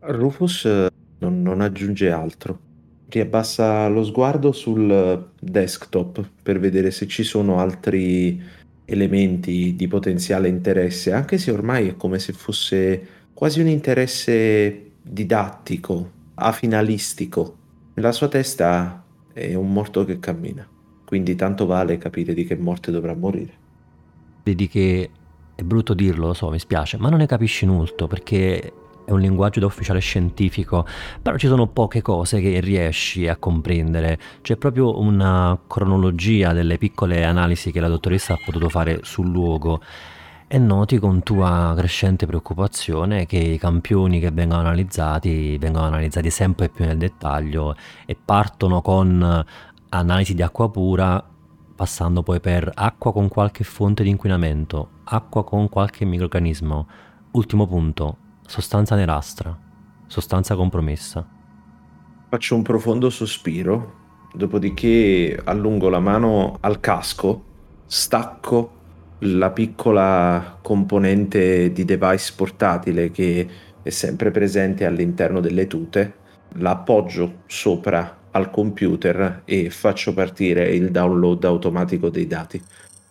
Rufus eh, non, non aggiunge altro. Riabbassa lo sguardo sul desktop per vedere se ci sono altri elementi di potenziale interesse, anche se ormai è come se fosse quasi un interesse didattico, afinalistico. Nella sua testa è un morto che cammina, quindi tanto vale capire di che morte dovrà morire. Vedi che è brutto dirlo, lo so, mi spiace, ma non ne capisci molto perché è un linguaggio da ufficiale scientifico, però ci sono poche cose che riesci a comprendere. C'è proprio una cronologia delle piccole analisi che la dottoressa ha potuto fare sul luogo e noti con tua crescente preoccupazione che i campioni che vengono analizzati vengono analizzati sempre più nel dettaglio e partono con analisi di acqua pura passando poi per acqua con qualche fonte di inquinamento, acqua con qualche microorganismo. Ultimo punto, sostanza nerastra, sostanza compromessa. Faccio un profondo sospiro, dopodiché allungo la mano al casco, stacco la piccola componente di device portatile che è sempre presente all'interno delle tute, la appoggio sopra al computer e faccio partire il download automatico dei dati.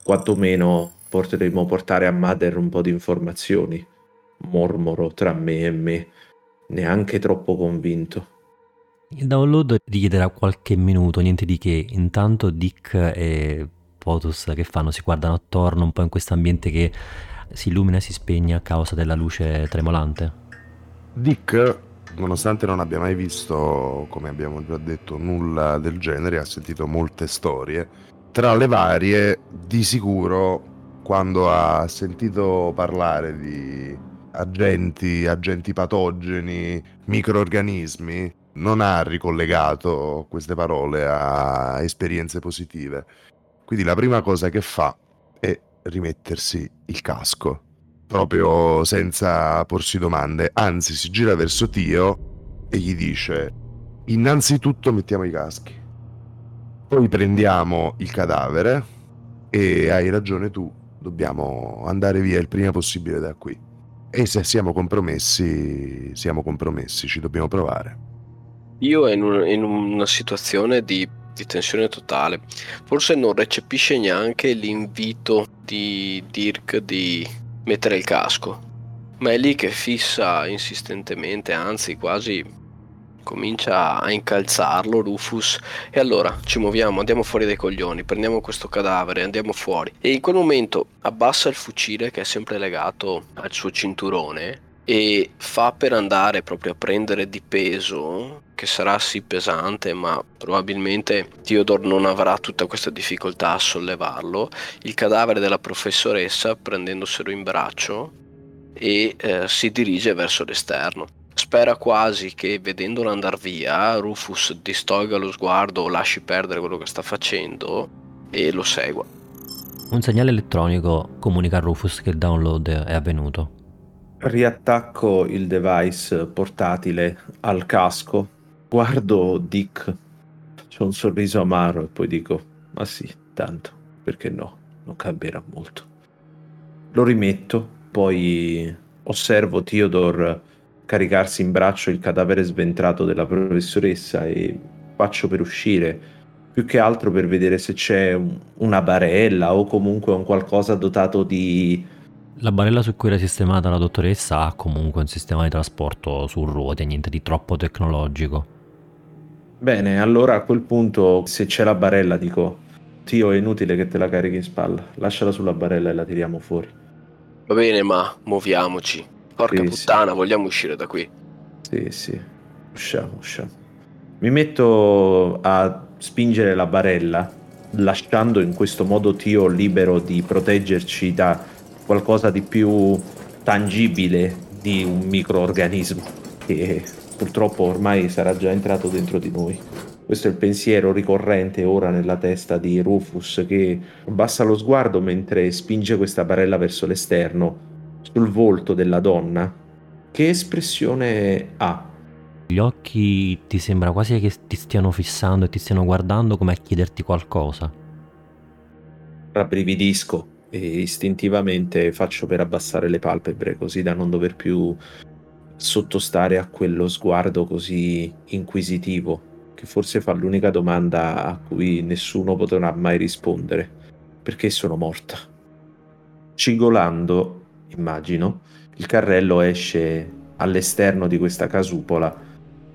Quantomeno potremo portare a Mother un po' di informazioni mormoro tra me e me, neanche troppo convinto. Il download richiederà qualche minuto, niente di che. Intanto Dick e Potus che fanno? Si guardano attorno un po' in questo ambiente che si illumina e si spegne a causa della luce tremolante. Dick, nonostante non abbia mai visto, come abbiamo già detto, nulla del genere, ha sentito molte storie. Tra le varie, di sicuro, quando ha sentito parlare di agenti, agenti patogeni, microorganismi, non ha ricollegato queste parole a esperienze positive. Quindi la prima cosa che fa è rimettersi il casco, proprio senza porsi domande, anzi si gira verso Tio e gli dice innanzitutto mettiamo i caschi, poi prendiamo il cadavere e hai ragione tu, dobbiamo andare via il prima possibile da qui. E se siamo compromessi, siamo compromessi, ci dobbiamo provare. Io in, un, in una situazione di, di, tensione totale, forse non recepisce neanche l'invito di Dirk di mettere il casco, ma è lì che fissa insistentemente, anzi quasi comincia a incalzarlo Rufus. E allora ci muoviamo, andiamo fuori dai coglioni, prendiamo questo cadavere, andiamo fuori. E in quel momento abbassa il fucile che è sempre legato al suo cinturone e fa per andare proprio a prendere di peso che sarà sì pesante ma probabilmente Theodore non avrà tutta questa difficoltà a sollevarlo. Il cadavere della professoressa prendendoselo in braccio e eh, si dirige verso l'esterno Spera quasi che vedendolo andare via, Rufus distolga lo sguardo o lasci perdere quello che sta facendo e lo segua. Un segnale elettronico comunica a Rufus che il download è avvenuto. Riattacco il device portatile al casco, guardo Dick, c'ho un sorriso amaro e poi dico, ma sì, tanto, perché no, non cambierà molto. Lo rimetto, poi osservo Theodore caricarsi in braccio il cadavere sventrato della professoressa e faccio per uscire, più che altro per vedere se c'è una barella o comunque un qualcosa dotato di... La barella su cui era sistemata la dottoressa ha comunque un sistema di trasporto su ruote, niente di troppo tecnologico. Bene, allora a quel punto se c'è la barella dico, Tio è inutile che te la carichi in spalla, lasciala sulla barella e la tiriamo fuori. Va bene, ma muoviamoci. Porca sì, puttana, sì. vogliamo uscire da qui. Sì, sì, usciamo, usciamo. Mi metto a spingere la barella, lasciando in questo modo Tio libero di proteggerci da qualcosa di più tangibile di un microorganismo che purtroppo ormai sarà già entrato dentro di noi. Questo è il pensiero ricorrente ora nella testa di Rufus che abbassa lo sguardo mentre spinge questa barella verso l'esterno sul volto della donna, che espressione ha? Gli occhi ti sembra quasi che ti stiano fissando e ti stiano guardando come a chiederti qualcosa. Rabbrividisco e istintivamente faccio per abbassare le palpebre così da non dover più sottostare a quello sguardo così inquisitivo, che forse fa l'unica domanda a cui nessuno potrà mai rispondere. Perché sono morta? Cigolando, immagino, il carrello esce all'esterno di questa casupola.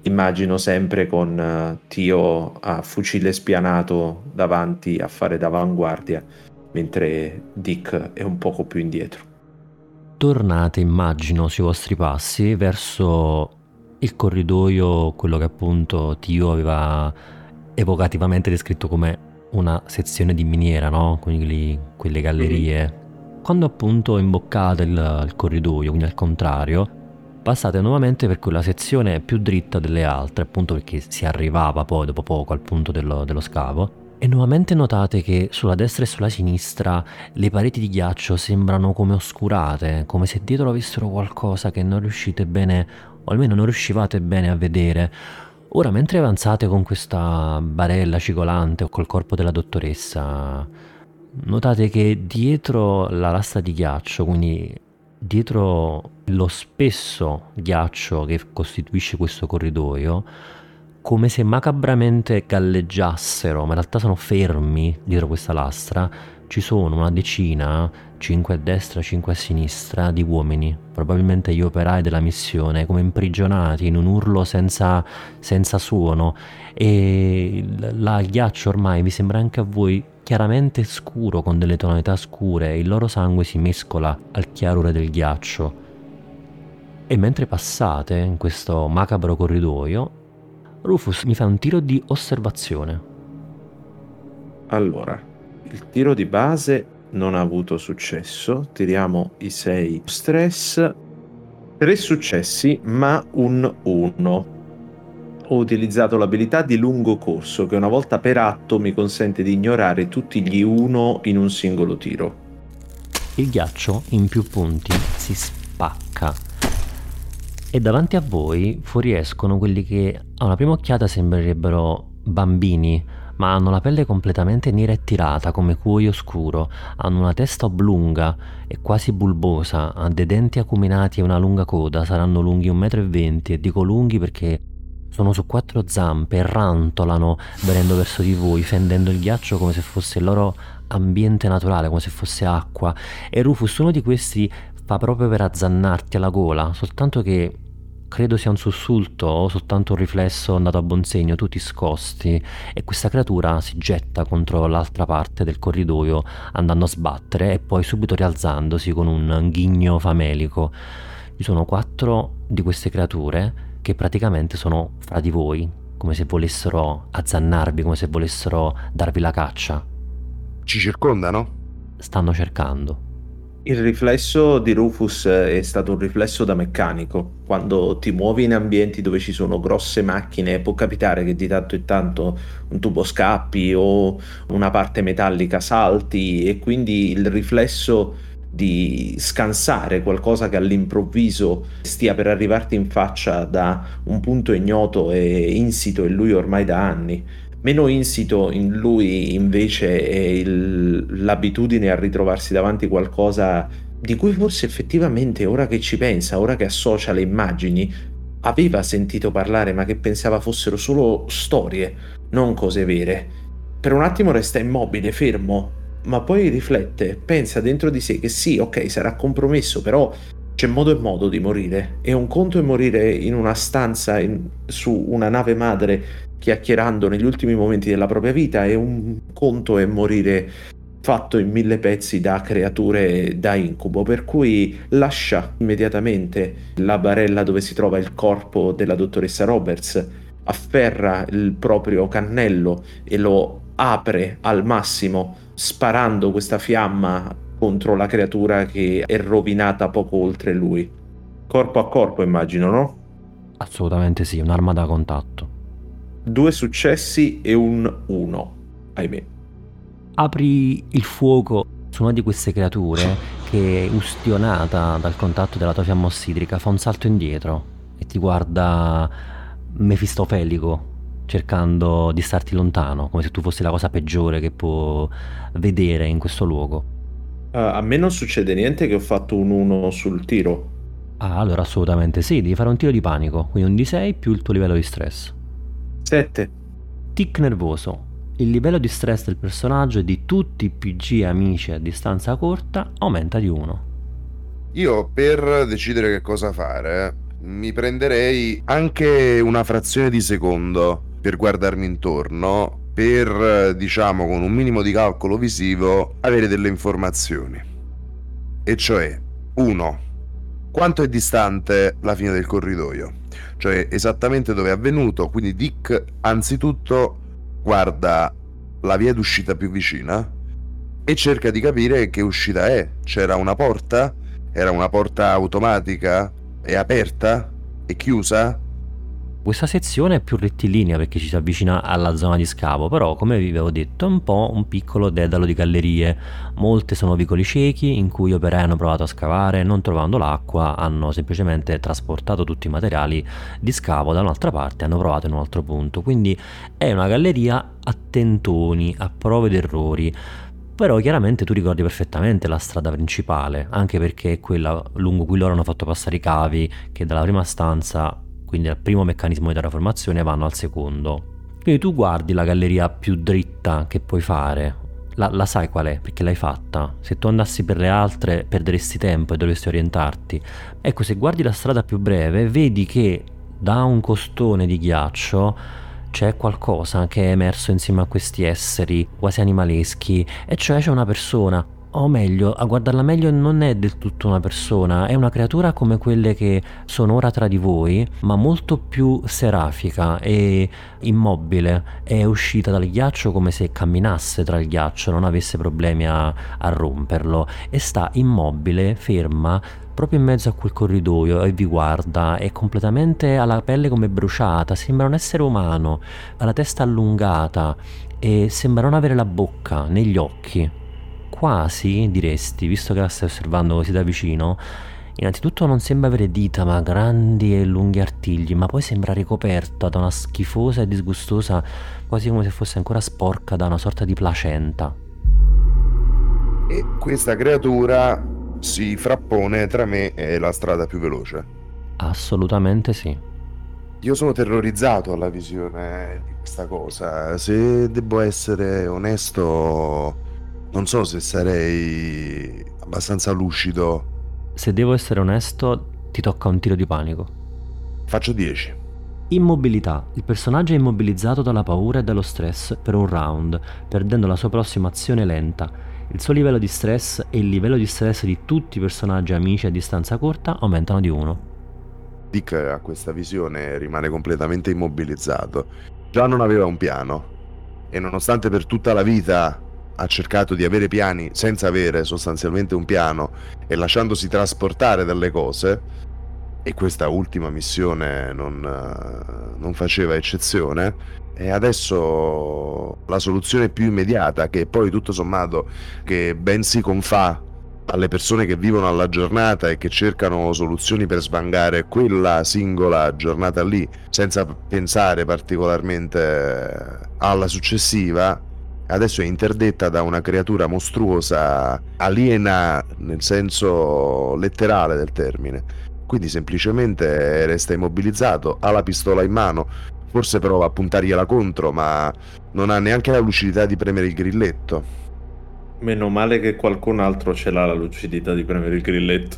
Immagino sempre con uh, Tio a fucile spianato davanti a fare d'avanguardia, mentre Dick è un poco più indietro. Tornate, immagino, sui vostri passi verso il corridoio, quello che appunto Tio aveva evocativamente descritto come una sezione di miniera, no? Quindi quelle gallerie. Quando appunto imboccate il, il corridoio, quindi al contrario, passate nuovamente per quella sezione più dritta delle altre, appunto perché si arrivava poi dopo poco al punto dello, dello scavo, e nuovamente notate che sulla destra e sulla sinistra le pareti di ghiaccio sembrano come oscurate, come se dietro avessero qualcosa che non riuscite bene, o almeno non riuscivate bene a vedere. Ora, mentre avanzate con questa barella cicolante o col corpo della dottoressa, notate che dietro la lastra di ghiaccio, quindi dietro lo spesso ghiaccio che costituisce questo corridoio, come se macabramente galleggiassero, ma in realtà sono fermi dietro questa lastra, ci sono una decina, 5 a destra, 5 a sinistra, di uomini, probabilmente gli operai della missione, come imprigionati in un urlo senza, senza suono. E il ghiaccio ormai vi sembra anche a voi chiaramente scuro con delle tonalità scure, il loro sangue si mescola al chiarore del ghiaccio. E mentre passate in questo macabro corridoio, Rufus mi fa un tiro di osservazione. Allora, il tiro di base non ha avuto successo. Tiriamo i 6 stress. Tre successi, ma un 1. Ho utilizzato l'abilità di lungo corso, che una volta per atto mi consente di ignorare tutti gli 1 in un singolo tiro. Il ghiaccio in più punti si spacca. E davanti a voi fuoriescono quelli che a una prima occhiata sembrerebbero bambini ma hanno la pelle completamente nera e tirata come cuoio scuro, hanno una testa oblunga e quasi bulbosa, hanno dei denti acuminati e una lunga coda, saranno lunghi 1,20 m e dico lunghi perché sono su quattro zampe e rantolano venendo verso di voi, fendendo il ghiaccio come se fosse il loro ambiente naturale, come se fosse acqua. E Rufus, uno di questi, fa proprio per azzannarti alla gola, soltanto che credo sia un sussulto o soltanto un riflesso andato a buon segno, tu ti scosti e questa creatura si getta contro l'altra parte del corridoio andando a sbattere e poi subito rialzandosi con un ghigno famelico. Ci sono quattro di queste creature che praticamente sono fra di voi, come se volessero azzannarvi, come se volessero darvi la caccia. Ci circondano? Stanno cercando. Il riflesso di Rufus è stato un riflesso da meccanico. Quando ti muovi in ambienti dove ci sono grosse macchine, può capitare che di tanto in tanto un tubo scappi o una parte metallica salti e quindi il riflesso di scansare qualcosa che all'improvviso stia per arrivarti in faccia da un punto ignoto e insito in lui ormai da anni Meno insito in lui invece è il, l'abitudine a ritrovarsi davanti qualcosa di cui forse effettivamente ora che ci pensa, ora che associa le immagini, aveva sentito parlare ma che pensava fossero solo storie, non cose vere. Per un attimo resta immobile, fermo, ma poi riflette, pensa dentro di sé che sì, ok, sarà compromesso, però c'è modo e modo di morire. E un conto è morire in una stanza in, su una nave madre chiacchierando negli ultimi momenti della propria vita e un conto è morire fatto in mille pezzi da creature da incubo, per cui lascia immediatamente la barella dove si trova il corpo della dottoressa Roberts, afferra il proprio cannello e lo apre al massimo, sparando questa fiamma contro la creatura che è rovinata poco oltre lui. Corpo a corpo, immagino, no? Assolutamente sì, un'arma da contatto due successi e un 1, ahimè. Apri il fuoco su una di queste creature che, ustionata dal contatto della tua fiamma ossidrica, fa un salto indietro e ti guarda mefistofelico, cercando di starti lontano, come se tu fossi la cosa peggiore che può vedere in questo luogo. Uh, a me non succede niente che ho fatto un 1 sul tiro. Ah, allora assolutamente sì, devi fare un tiro di panico, quindi un D6 più il tuo livello di stress. 7. Tic nervoso. Il livello di stress del personaggio e di tutti i PG amici a distanza corta aumenta di 1. Io per decidere che cosa fare mi prenderei anche una frazione di secondo per guardarmi intorno, per diciamo con un minimo di calcolo visivo avere delle informazioni. E cioè, 1. Quanto è distante la fine del corridoio? Cioè esattamente dove è avvenuto, quindi Dick anzitutto guarda la via d'uscita più vicina e cerca di capire che uscita è. C'era una porta? Era una porta automatica? È aperta? È chiusa? Questa sezione è più rettilinea perché ci si avvicina alla zona di scavo, però come vi avevo detto è un po' un piccolo dedalo di gallerie. Molte sono vicoli ciechi in cui gli operai hanno provato a scavare, non trovando l'acqua hanno semplicemente trasportato tutti i materiali di scavo da un'altra parte e hanno provato in un altro punto. Quindi è una galleria a tentoni, a prove ed errori. Però chiaramente tu ricordi perfettamente la strada principale, anche perché è quella lungo cui loro hanno fatto passare i cavi che dalla prima stanza quindi dal primo meccanismo di terraformazione vanno al secondo. Quindi tu guardi la galleria più dritta che puoi fare, la, la, sai qual è perché l'hai fatta. Se tu andassi per le altre perderesti tempo e dovresti orientarti. Ecco, se guardi la strada più breve, vedi che da un costone di ghiaccio c'è qualcosa che è emerso insieme a questi esseri quasi animaleschi, e cioè c'è una persona o meglio, a guardarla meglio non è del tutto una persona, è una creatura come quelle che sono ora tra di voi, ma molto più serafica e immobile. È uscita dal ghiaccio come se camminasse tra il ghiaccio, non avesse problemi a, a romperlo e sta immobile, ferma, proprio in mezzo a quel corridoio e vi guarda, è completamente alla pelle come bruciata, sembra un essere umano, ha la testa allungata e sembra non avere la bocca né gli occhi quasi diresti, visto che la stai osservando così da vicino, innanzitutto non sembra avere dita ma grandi e lunghi artigli, ma poi sembra ricoperta da una schifosa e disgustosa, quasi come se fosse ancora sporca da una sorta di placenta. E questa creatura si frappone tra me e la strada più veloce. Assolutamente sì. Io sono terrorizzato alla visione di questa cosa. Se devo essere onesto, non so se sarei abbastanza lucido. Se devo essere onesto, ti tocca un tiro di panico. Faccio 10. Immobilità. Il personaggio è immobilizzato dalla paura e dallo stress per un round, perdendo la sua prossima azione lenta. Il suo livello di stress e il livello di stress di tutti i personaggi amici a distanza corta aumentano di 1. Dick a questa visione rimane completamente immobilizzato. Già non aveva un piano e nonostante per tutta la vita ha cercato di avere piani senza avere sostanzialmente un piano e lasciandosi trasportare dalle cose, e questa ultima missione non, eh, non faceva eccezione, e adesso la soluzione più immediata, che poi tutto sommato che ben si confà alle persone che vivono alla giornata e che cercano soluzioni per svangare quella singola giornata lì, senza pensare particolarmente alla successiva, adesso è interdetta da una creatura mostruosa, aliena nel senso letterale del termine. Quindi semplicemente resta immobilizzato, ha la pistola in mano, forse prova a puntargliela contro, ma non ha neanche la lucidità di premere il grilletto. Meno male che qualcun altro ce l'ha la lucidità di premere il grilletto.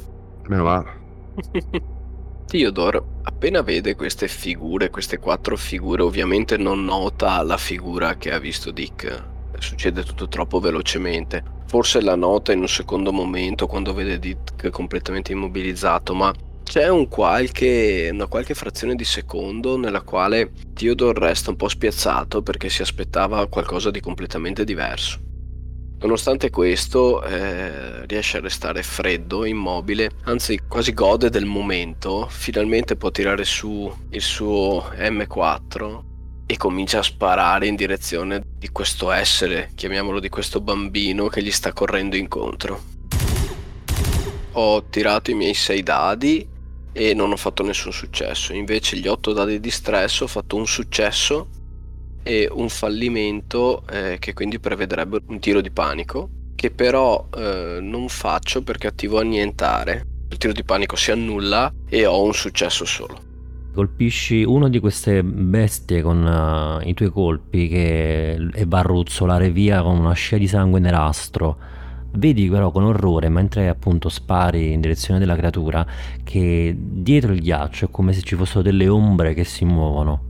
Meno male. Theodore appena vede queste figure, queste quattro figure, ovviamente non nota la figura che ha visto Dick succede tutto troppo velocemente. Forse la nota in un secondo momento quando vede Dick completamente immobilizzato, ma c'è un qualche, una qualche frazione di secondo nella quale Theodore resta un po' spiazzato perché si aspettava qualcosa di completamente diverso. Nonostante questo, eh, riesce a restare freddo, immobile, anzi quasi gode del momento. Finalmente può tirare su il suo M4 e comincia a sparare in direzione di questo essere, chiamiamolo di questo bambino che gli sta correndo incontro. Ho tirato i miei 6 dadi e non ho fatto nessun successo. Invece gli 8 dadi di stress ho fatto un successo e un fallimento eh, che quindi prevedrebbe un tiro di panico che però eh, non faccio perché attivo annientare il tiro di panico si annulla e ho un successo solo. Colpisci uno di queste bestie con uh, i tuoi colpi che e va a ruzzolare via con una scia di sangue nerastro. Vedi però con orrore, mentre appunto spari in direzione della creatura, che dietro il ghiaccio è come se ci fossero delle ombre che si muovono.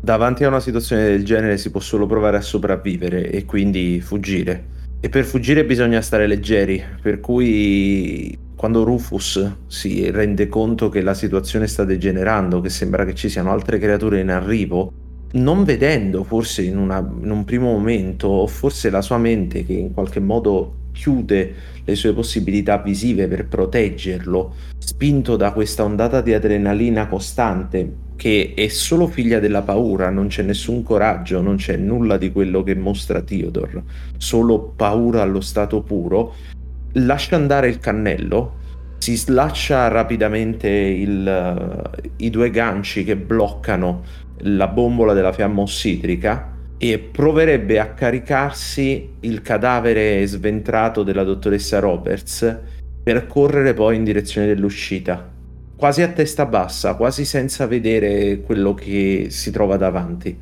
Davanti a una situazione del genere si può solo provare a sopravvivere e quindi fuggire. E per fuggire bisogna stare leggeri, per cui quando Rufus si rende conto che la situazione sta degenerando, che sembra che ci siano altre creature in arrivo, non vedendo forse in, una, in, un primo momento, o forse la sua mente che in qualche modo chiude le sue possibilità visive per proteggerlo, spinto da questa ondata di adrenalina costante, che è solo figlia della paura, non c'è nessun coraggio, non c'è nulla di quello che mostra Theodore, solo paura allo stato puro, lascia andare il cannello, si slaccia rapidamente il, i due ganci che bloccano la bombola della fiamma ossidrica e proverebbe a caricarsi il cadavere sventrato della dottoressa Roberts per correre poi in direzione dell'uscita, quasi a testa bassa, quasi senza vedere quello che si trova davanti.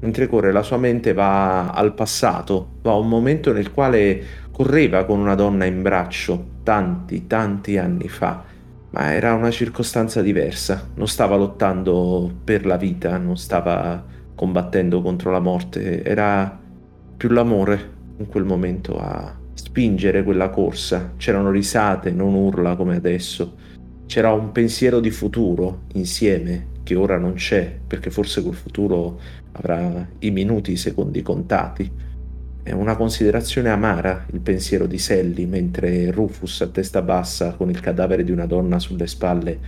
Mentre corre la sua mente va al passato, va a un momento nel quale correva con una donna in braccio tanti, tanti anni fa, ma era una circostanza diversa, non stava lottando per la vita, non stava combattendo contro la morte, era più l'amore in quel momento a spingere quella corsa, c'erano risate, non urla come adesso, c'era un pensiero di futuro insieme che ora non c'è, perché forse quel futuro avrà i minuti, i secondi contati è una considerazione amara il pensiero di Sally mentre Rufus a testa bassa con il cadavere di una donna sulle spalle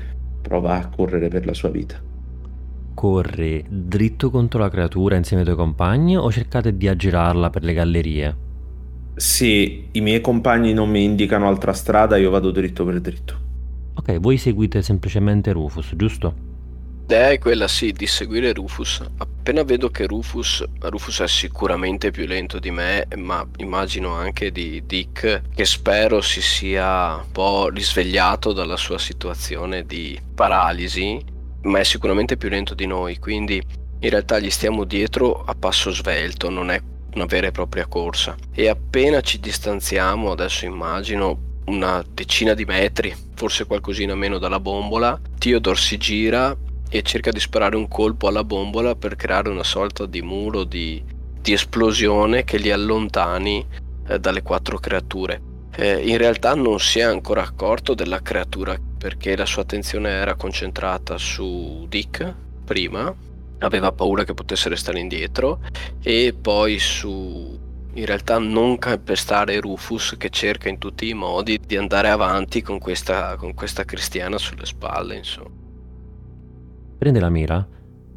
prova a correre per la sua vita. Corri dritto contro la creatura insieme ai tuoi compagni o cercate di aggirarla per le gallerie? Sì, i miei compagni non mi indicano altra strada, io vado dritto per dritto. Ok, voi seguite semplicemente Rufus, giusto? L'idea è quella sì di seguire Rufus. Appena vedo che Rufus, Rufus è sicuramente più lento di me, ma immagino anche di Dick, che spero si sia un po' risvegliato dalla sua situazione di paralisi, ma è sicuramente più lento di noi, quindi in realtà gli stiamo dietro a passo svelto, non è una vera e propria corsa. E appena ci distanziamo, adesso immagino una decina di metri, forse qualcosina meno dalla bombola, Theodore si gira e cerca di sparare un colpo alla bombola per creare una sorta di muro di, di esplosione che li allontani eh, dalle quattro creature. Eh, in realtà non si è ancora accorto della creatura perché la sua attenzione era concentrata su Dick prima, aveva paura che potesse restare indietro. E poi su in realtà non calpestare Rufus che cerca in tutti i modi di andare avanti con questa, con questa cristiana sulle spalle insomma prende la mira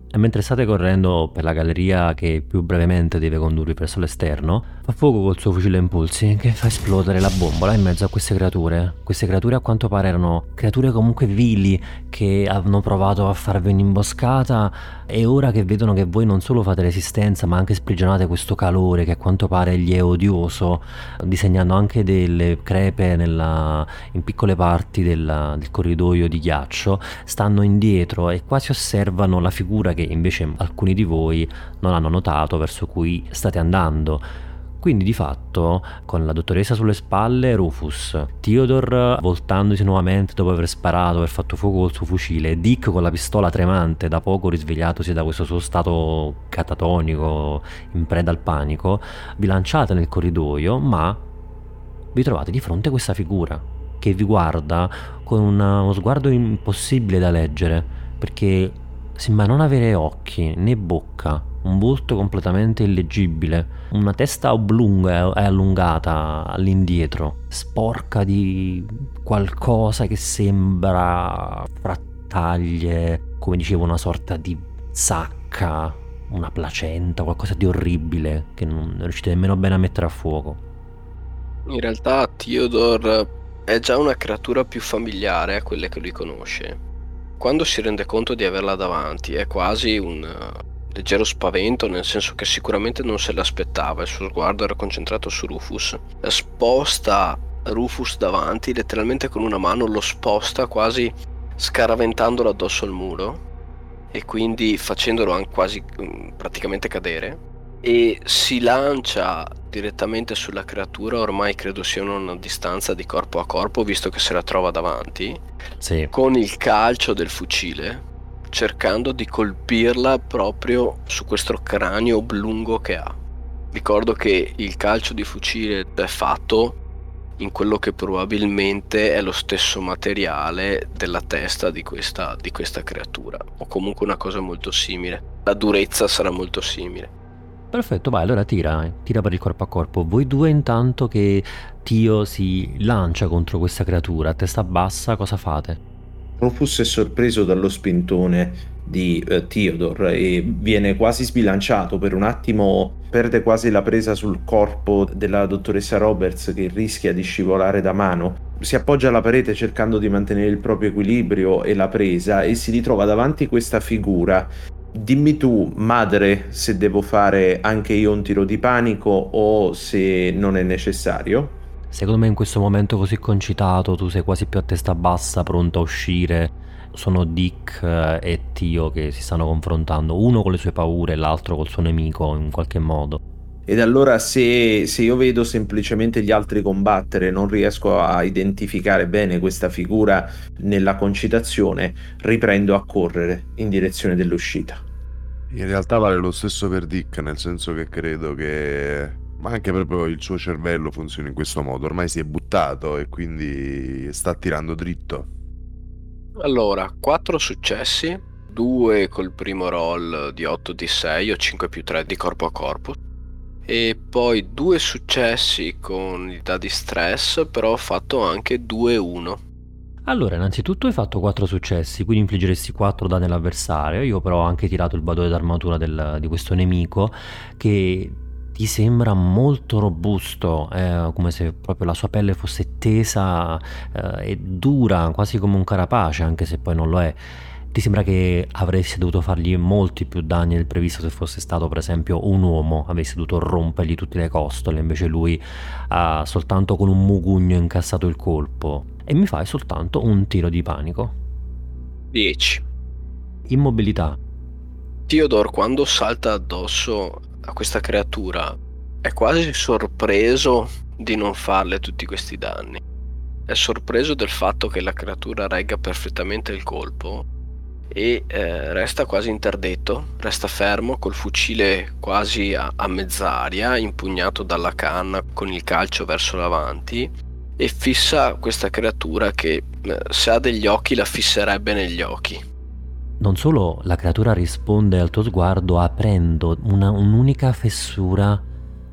e mentre state correndo per la galleria che più brevemente deve condurvi verso l'esterno, fa fuoco col suo fucile a impulsi che fa esplodere la bombola in mezzo a queste creature. Queste creature a quanto pare erano creature comunque vili che hanno provato a farvi un'imboscata e ora che vedono che voi non solo fate resistenza ma anche sprigionate questo calore che a quanto pare gli è odioso, disegnando anche delle crepe nella, in piccole parti della, del corridoio di ghiaccio, stanno indietro e quasi osservano la figura che invece alcuni di voi non hanno notato verso cui state andando. Quindi di fatto, con la dottoressa sulle spalle, Rufus, Theodore voltandosi nuovamente dopo aver sparato, aver fatto fuoco col suo fucile, Dick con la pistola tremante, da poco risvegliatosi da questo suo stato catatonico, in preda al panico, vi lanciate nel corridoio, ma vi trovate di fronte a questa figura che vi guarda con uno sguardo impossibile da leggere, perché Sembra non avere occhi né bocca, un volto completamente illeggibile, una testa oblunga e allungata all'indietro, sporca di qualcosa che sembra frattaglie, come dicevo, una sorta di sacca, una placenta, qualcosa di orribile che non riuscite nemmeno bene a mettere a fuoco. In realtà Theodore è già una creatura più familiare a quelle che lui conosce quando si rende conto di averla davanti è quasi un leggero spavento, nel senso che sicuramente non se l'aspettava, il suo sguardo era concentrato su Rufus. Sposta Rufus davanti, letteralmente con una mano lo sposta quasi scaraventandolo addosso al muro e quindi facendolo anche quasi mm, praticamente cadere e si lancia direttamente sulla creatura, ormai credo sia una distanza di corpo a corpo visto che se la trova davanti, Sì. con il calcio del fucile, cercando di colpirla proprio su questo cranio oblungo che ha. Ricordo che il calcio di fucile è fatto in quello che probabilmente è lo stesso materiale della testa di questa, di questa creatura, o comunque una cosa molto simile. La durezza sarà molto simile. Perfetto, vai, allora tira, eh, tira per il corpo a corpo. Voi due intanto che Tio si lancia contro questa creatura, a testa bassa, cosa fate? Rufus è sorpreso dallo spintone di eh, Theodore e viene quasi sbilanciato per un attimo, perde quasi la presa sul corpo della dottoressa Roberts che rischia di scivolare da mano. Si appoggia alla parete cercando di mantenere il proprio equilibrio e la presa e si ritrova davanti questa figura. Dimmi tu, madre, se devo fare anche io un tiro di panico o se non è necessario. Secondo me in questo momento così concitato tu sei quasi più a testa bassa, pronto a uscire. Sono Dick eh, e Tio che si stanno confrontando, uno con le sue paure e l'altro col suo nemico in qualche modo. Ed allora se, se io vedo semplicemente gli altri combattere, non riesco a identificare bene questa figura nella concitazione, riprendo a correre in direzione dell'uscita. In realtà vale lo stesso per Dick, nel senso che credo che ma anche proprio il suo cervello funziona in questo modo. Ormai si è buttato e quindi sta tirando dritto. Allora, 4 successi, 2 col primo roll di 8 di 6 o 5 più 3 di corpo a corpo. E poi 2 successi con i dadi stress, però ho fatto anche 2-1. Allora, innanzitutto hai fatto 4 successi, quindi infliggeresti 4 danni all'avversario. Io però ho anche tirato il badone d'armatura del- di questo nemico che ti sembra molto robusto, eh, come se proprio la sua pelle fosse tesa eh, e dura, quasi come un carapace, anche se poi non lo è. Ti sembra che avresti dovuto fargli molti più danni del previsto se fosse stato, per esempio, un uomo, avresti dovuto rompergli tutte le costole, invece lui ha soltanto con un mugugno incassato il colpo. E mi fai soltanto un tiro di panico. 10. Immobilità. Theodore quando salta addosso a questa creatura è quasi sorpreso di non farle tutti questi danni. È sorpreso del fatto che la creatura regga perfettamente il colpo e eh, resta quasi interdetto, resta fermo col fucile quasi a, a mezz'aria, impugnato dalla canna con il calcio verso l'avanti e fissa questa creatura che eh, se ha degli occhi la fisserebbe negli occhi. Non solo la creatura risponde al tuo sguardo aprendo una- un'unica fessura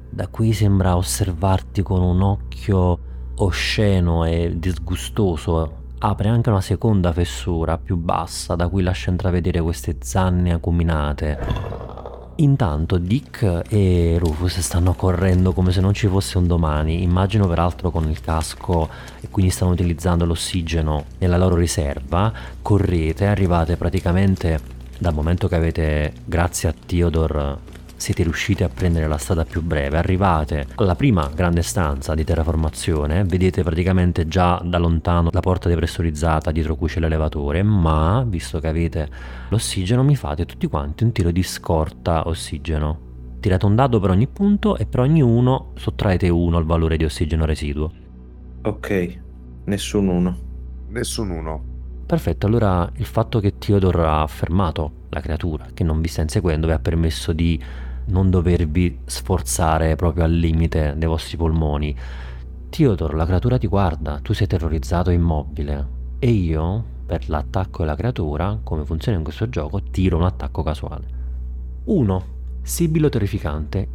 da cui sembra osservarti con un occhio osceno e disgustoso. Apre anche una seconda fessura più bassa da cui lascia intravedere queste zanne acuminate. Intanto Dick e Rufus stanno correndo come se non ci fosse un domani, immagino peraltro con il casco e quindi stanno utilizzando l'ossigeno nella loro riserva. Correte, arrivate praticamente dal momento che avete, grazie a Theodore, siete riusciti a prendere la strada più breve, arrivate alla prima grande stanza di terraformazione, vedete praticamente già da lontano la porta depressurizzata dietro cui c'è l'elevatore, ma visto che avete l'ossigeno mi fate tutti quanti un tiro di scorta ossigeno. Tirate un dado per ogni punto e per ogni uno sottraete uno al valore di ossigeno residuo. Ok, nessun uno. Nessun uno. Perfetto, allora il fatto che Theodore ha fermato la creatura, che non vi sta inseguendo, vi ha permesso di non dovervi sforzare proprio al limite dei vostri polmoni. Theodore, la creatura ti guarda, tu sei terrorizzato e immobile. E io, per l'attacco della creatura, come funziona in questo gioco, tiro un attacco casuale. 1. Sibilo terrificante.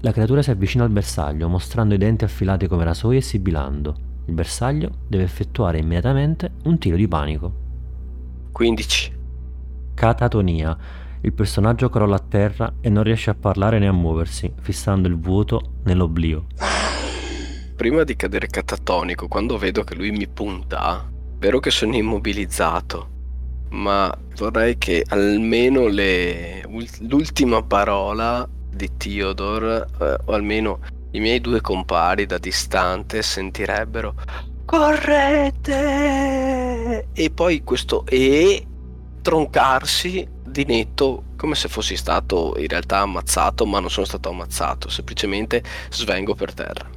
La creatura si avvicina al bersaglio, mostrando i denti affilati come rasoi e sibilando. Il bersaglio deve effettuare immediatamente un tiro di panico. 15. Catatonia. Il personaggio crolla a terra e non riesce a parlare né a muoversi, fissando il vuoto nell'oblio. Prima di cadere catatonico, quando vedo che lui mi punta, vero che sono immobilizzato, ma vorrei che almeno le- ul- l'ultima parola di Theodore, eh, o almeno i miei due compari da distante sentirebbero correte e poi questo e troncarsi di netto come se fossi stato in realtà ammazzato ma non sono stato ammazzato semplicemente svengo per terra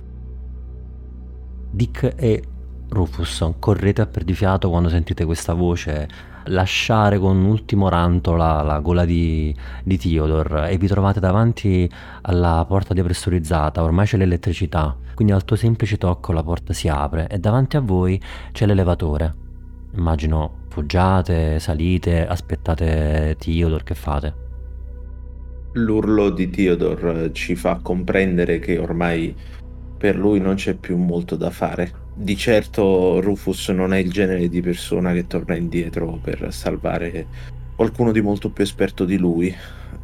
Dick e Rufus correte a perdifiato quando sentite questa voce lasciare con un ultimo ranto la, la gola di, di Theodore e vi trovate davanti alla porta depressurizzata, ormai c'è l'elettricità, quindi al tuo semplice tocco la porta si apre e davanti a voi c'è l'elevatore. Immagino fuggiate, salite, aspettate Theodore, che fate? L'urlo di Theodore ci fa comprendere che ormai per lui non c'è più molto da fare di certo Rufus non è il genere di persona che torna indietro per salvare qualcuno di molto più esperto di lui.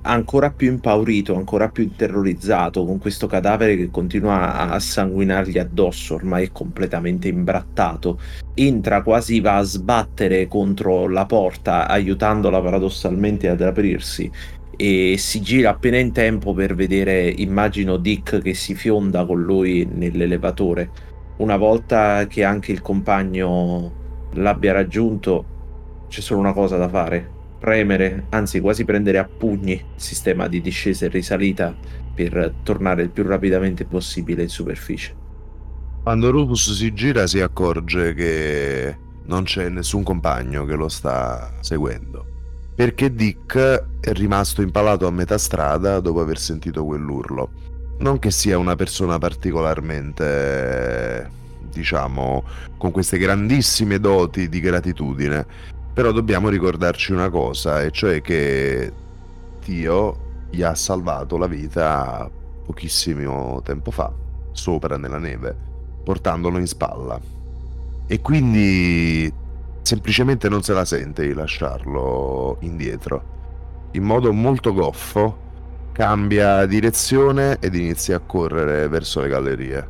Ancora più impaurito, ancora più terrorizzato con questo cadavere che continua a sanguinargli addosso, ormai è completamente imbrattato. Entra quasi va a sbattere contro la porta, aiutandola paradossalmente ad aprirsi e si gira appena in tempo per vedere, immagino, Dick che si fionda con lui nell'elevatore una volta che anche il compagno l'abbia raggiunto, c'è solo una cosa da fare. Premere, anzi quasi prendere a pugni il sistema di discesa e risalita per tornare il più rapidamente possibile in superficie. Quando Rufus si gira si accorge che non c'è nessun compagno che lo sta seguendo. Perché Dick è rimasto impalato a metà strada dopo aver sentito quell'urlo non che sia una persona particolarmente, diciamo, con queste grandissime doti di gratitudine, però dobbiamo ricordarci una cosa, e cioè che Dio gli ha salvato la vita pochissimo tempo fa, sopra nella neve, portandolo in spalla. E quindi semplicemente non se la sente di lasciarlo indietro. In modo molto goffo cambia direzione ed inizia a correre verso le gallerie.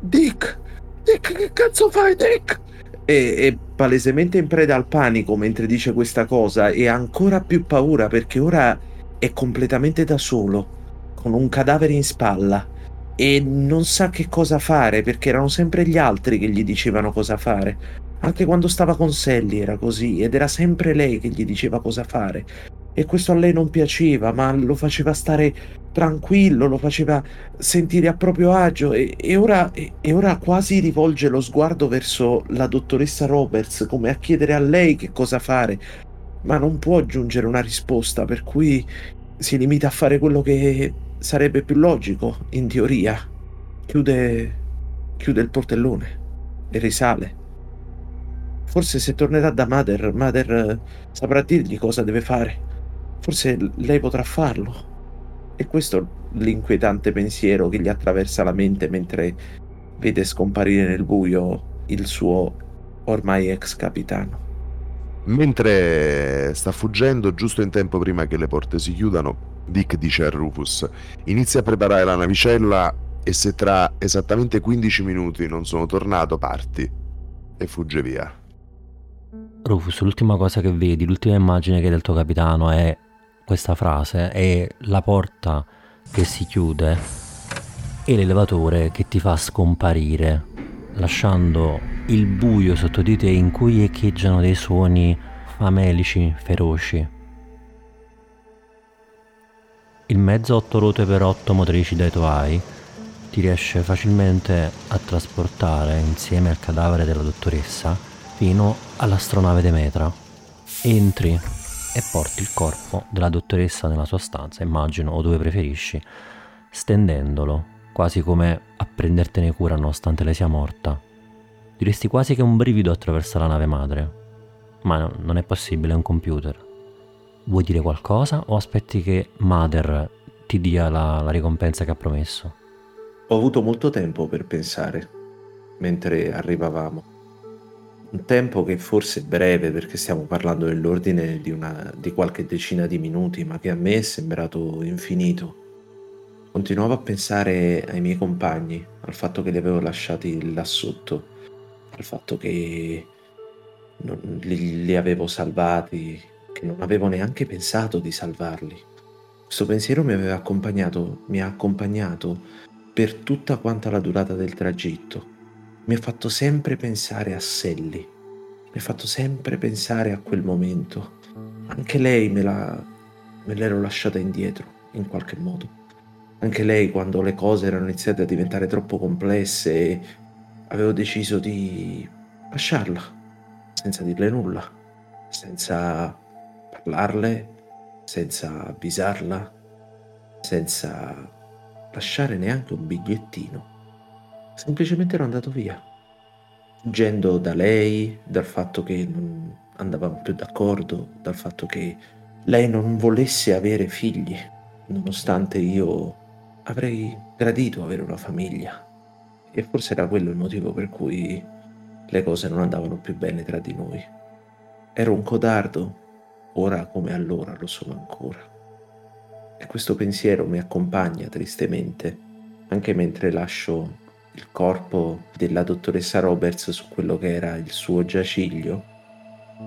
Dick! Dick, che cazzo fai, Dick? E, è palesemente in preda al panico mentre dice questa cosa e ha ancora più paura perché ora è completamente da solo, con un cadavere in spalla e non sa che cosa fare perché erano sempre gli altri che gli dicevano cosa fare. Anche quando stava con Sally era così ed era sempre lei che gli diceva cosa fare e questo a lei non piaceva, ma lo faceva stare tranquillo, lo faceva sentire a proprio agio e, e, ora, e, e, ora, quasi rivolge lo sguardo verso la dottoressa Roberts come a chiedere a lei che cosa fare, ma non può aggiungere una risposta, per cui si limita a fare quello che sarebbe più logico, in teoria. Chiude, chiude il portellone e risale. Forse se tornerà da Mother, Mother saprà dirgli cosa deve fare. Forse lei potrà farlo. E questo è l'inquietante pensiero che gli attraversa la mente mentre vede scomparire nel buio il suo ormai ex capitano. Mentre sta fuggendo, giusto in tempo prima che le porte si chiudano, Dick dice a Rufus: Inizia a preparare la navicella e se tra esattamente 15 minuti non sono tornato, parti. E fugge via. Rufus, l'ultima cosa che vedi, l'ultima immagine che hai del tuo capitano è questa frase è la porta che si chiude e l'elevatore che ti fa scomparire, lasciando il buio sotto di te in cui echeggiano dei suoni famelici, feroci. Il mezzo 8 ruote per 8 motrici dai tuoi ti riesce facilmente a trasportare insieme al cadavere della dottoressa fino all'astronave Demetra. Entri e porti il corpo della dottoressa nella sua stanza, immagino, o dove preferisci, stendendolo, quasi come a prendertene cura nonostante lei sia morta. Diresti quasi che un brivido attraversa la nave madre. Ma no, non è possibile, è un computer. Vuoi dire qualcosa o aspetti che Mother ti dia la, la ricompensa che ha promesso? Ho avuto molto tempo per pensare mentre arrivavamo un tempo che forse è breve perché stiamo parlando dell'ordine di, una, di qualche decina di minuti, ma che a me è sembrato infinito. Continuavo a pensare ai miei compagni, al fatto che li avevo lasciati là sotto, al fatto che non, li, li avevo salvati, che non avevo neanche pensato di salvarli. Questo pensiero mi aveva accompagnato, mi ha accompagnato per tutta quanta la durata del tragitto. Mi ha fatto sempre pensare a Sally, mi ha fatto sempre pensare a quel momento. Anche lei me, la, me l'ero lasciata indietro, in qualche modo. Anche lei, quando le cose erano iniziate a diventare troppo complesse, avevo deciso di lasciarla, senza dirle nulla, senza parlarle, senza avvisarla, senza lasciare neanche un bigliettino. Semplicemente ero andato via, fuggendo da lei, dal fatto che non andavamo più d'accordo, dal fatto che lei non volesse avere figli, nonostante io avrei gradito avere una famiglia. E forse era quello il motivo per cui le cose non andavano più bene tra di noi. Ero un codardo, ora come allora lo sono ancora. E questo pensiero mi accompagna tristemente, anche mentre lascio il corpo della dottoressa Roberts su quello che era il suo giaciglio.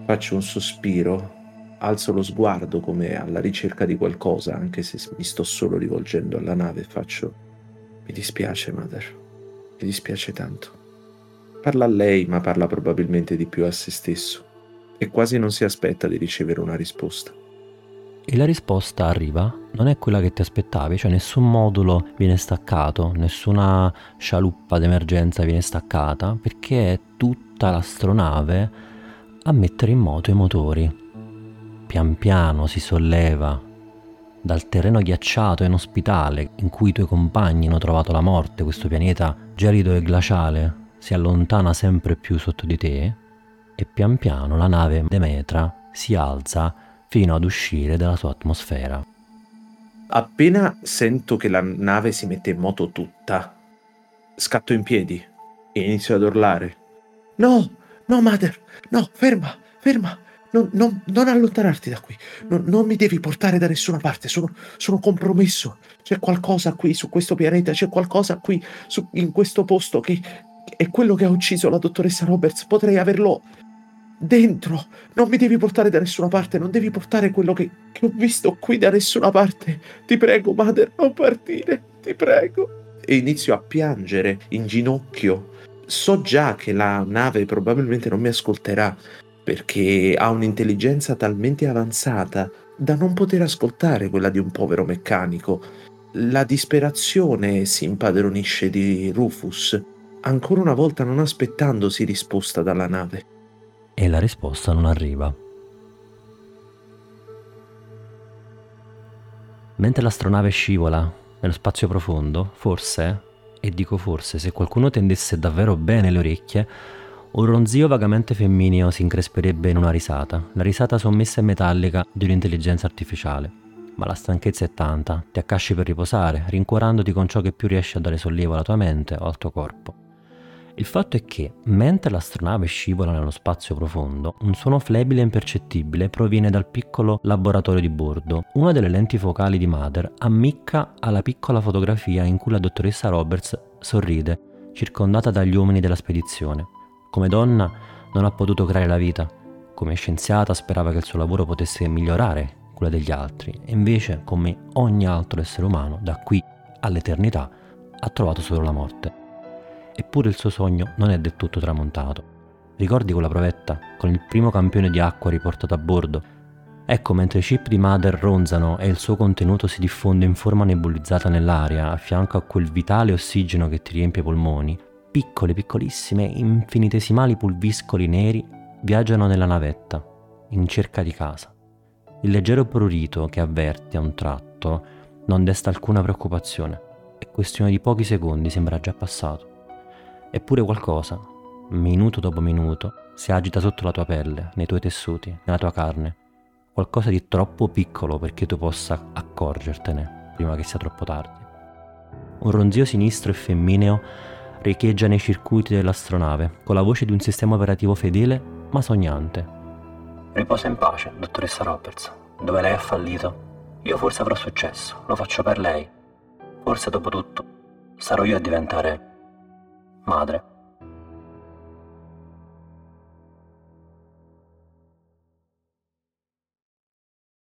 Faccio un sospiro, alzo lo sguardo come alla ricerca di qualcosa, anche se mi sto solo rivolgendo alla nave, faccio mi dispiace, Mother, mi dispiace tanto. Parla a lei, ma parla probabilmente di più a se stesso e quasi non si aspetta di ricevere una risposta. E la risposta arriva, non è quella che ti aspettavi, cioè nessun modulo viene staccato, nessuna scialuppa d'emergenza viene staccata, perché è tutta l'astronave a mettere in moto i motori. Pian piano si solleva dal terreno ghiacciato e inospitale in cui i tuoi compagni hanno trovato la morte, questo pianeta gelido e glaciale si allontana sempre più sotto di te e pian piano la nave Demetra si alza fino ad uscire dalla sua atmosfera. Appena sento che la nave si mette in moto tutta, scatto in piedi e inizio ad urlare. No, no, Mother, no, ferma, ferma, non, non, non allontanarti da qui, non, non, mi devi portare da nessuna parte, sono, sono, compromesso, c'è qualcosa qui su questo pianeta, c'è qualcosa qui su, in questo posto che, che è quello che ha ucciso la dottoressa Roberts, potrei averlo dentro. Non mi devi portare da nessuna parte, non devi portare quello che, che ho visto qui da nessuna parte. Ti prego, Mother, non partire, ti prego. E inizio a piangere in ginocchio. So già che la nave probabilmente non mi ascolterà perché ha un'intelligenza talmente avanzata da non poter ascoltare quella di un povero meccanico. La disperazione si impadronisce di Rufus, ancora una volta non aspettandosi risposta dalla nave e la risposta non arriva. Mentre l'astronave scivola nello spazio profondo, forse, e dico forse, se qualcuno tendesse davvero bene le orecchie, un ronzio vagamente femmineo si incresperebbe in una risata, la risata sommessa e metallica di un'intelligenza artificiale. Ma la stanchezza è tanta, ti accasci per riposare, rincuorandoti con ciò che più riesce a dare sollievo alla tua mente o al tuo corpo. Il fatto è che, mentre l'astronave scivola nello spazio profondo, un suono flebile e impercettibile proviene dal piccolo laboratorio di bordo. Una delle lenti focali di Mother ammicca alla piccola fotografia in cui la dottoressa Roberts sorride, circondata dagli uomini della spedizione. Come donna non ha potuto creare la vita, come scienziata sperava che il suo lavoro potesse migliorare quella degli altri e invece, come ogni altro essere umano, da qui all'eternità, ha trovato solo la morte. Eppure il suo sogno non è del tutto tramontato. Ricordi quella provetta, con il primo campione di acqua riportato a bordo? Ecco, mentre i chip di Mother ronzano e il suo contenuto si diffonde in forma nebulizzata nell'aria, a fianco a quel vitale ossigeno che ti riempie i polmoni, piccole, piccolissime, infinitesimali pulviscoli neri viaggiano nella navetta, in cerca di casa. Il leggero prurito che avverti a un tratto non desta alcuna preoccupazione. È questione di pochi secondi, sembra già passato. Eppure qualcosa, minuto dopo minuto, si agita sotto la tua pelle, nei tuoi tessuti, nella tua carne. Qualcosa di troppo piccolo perché tu possa accorgertene prima che sia troppo tardi. Un ronzio sinistro e femmineo riecheggia nei circuiti dell'astronave, con la voce di un sistema operativo fedele ma sognante. Riposa in pace, dottoressa Roberts. Dove lei ha fallito, io forse avrò successo, lo faccio per lei. Forse dopo tutto sarò io a diventare madre.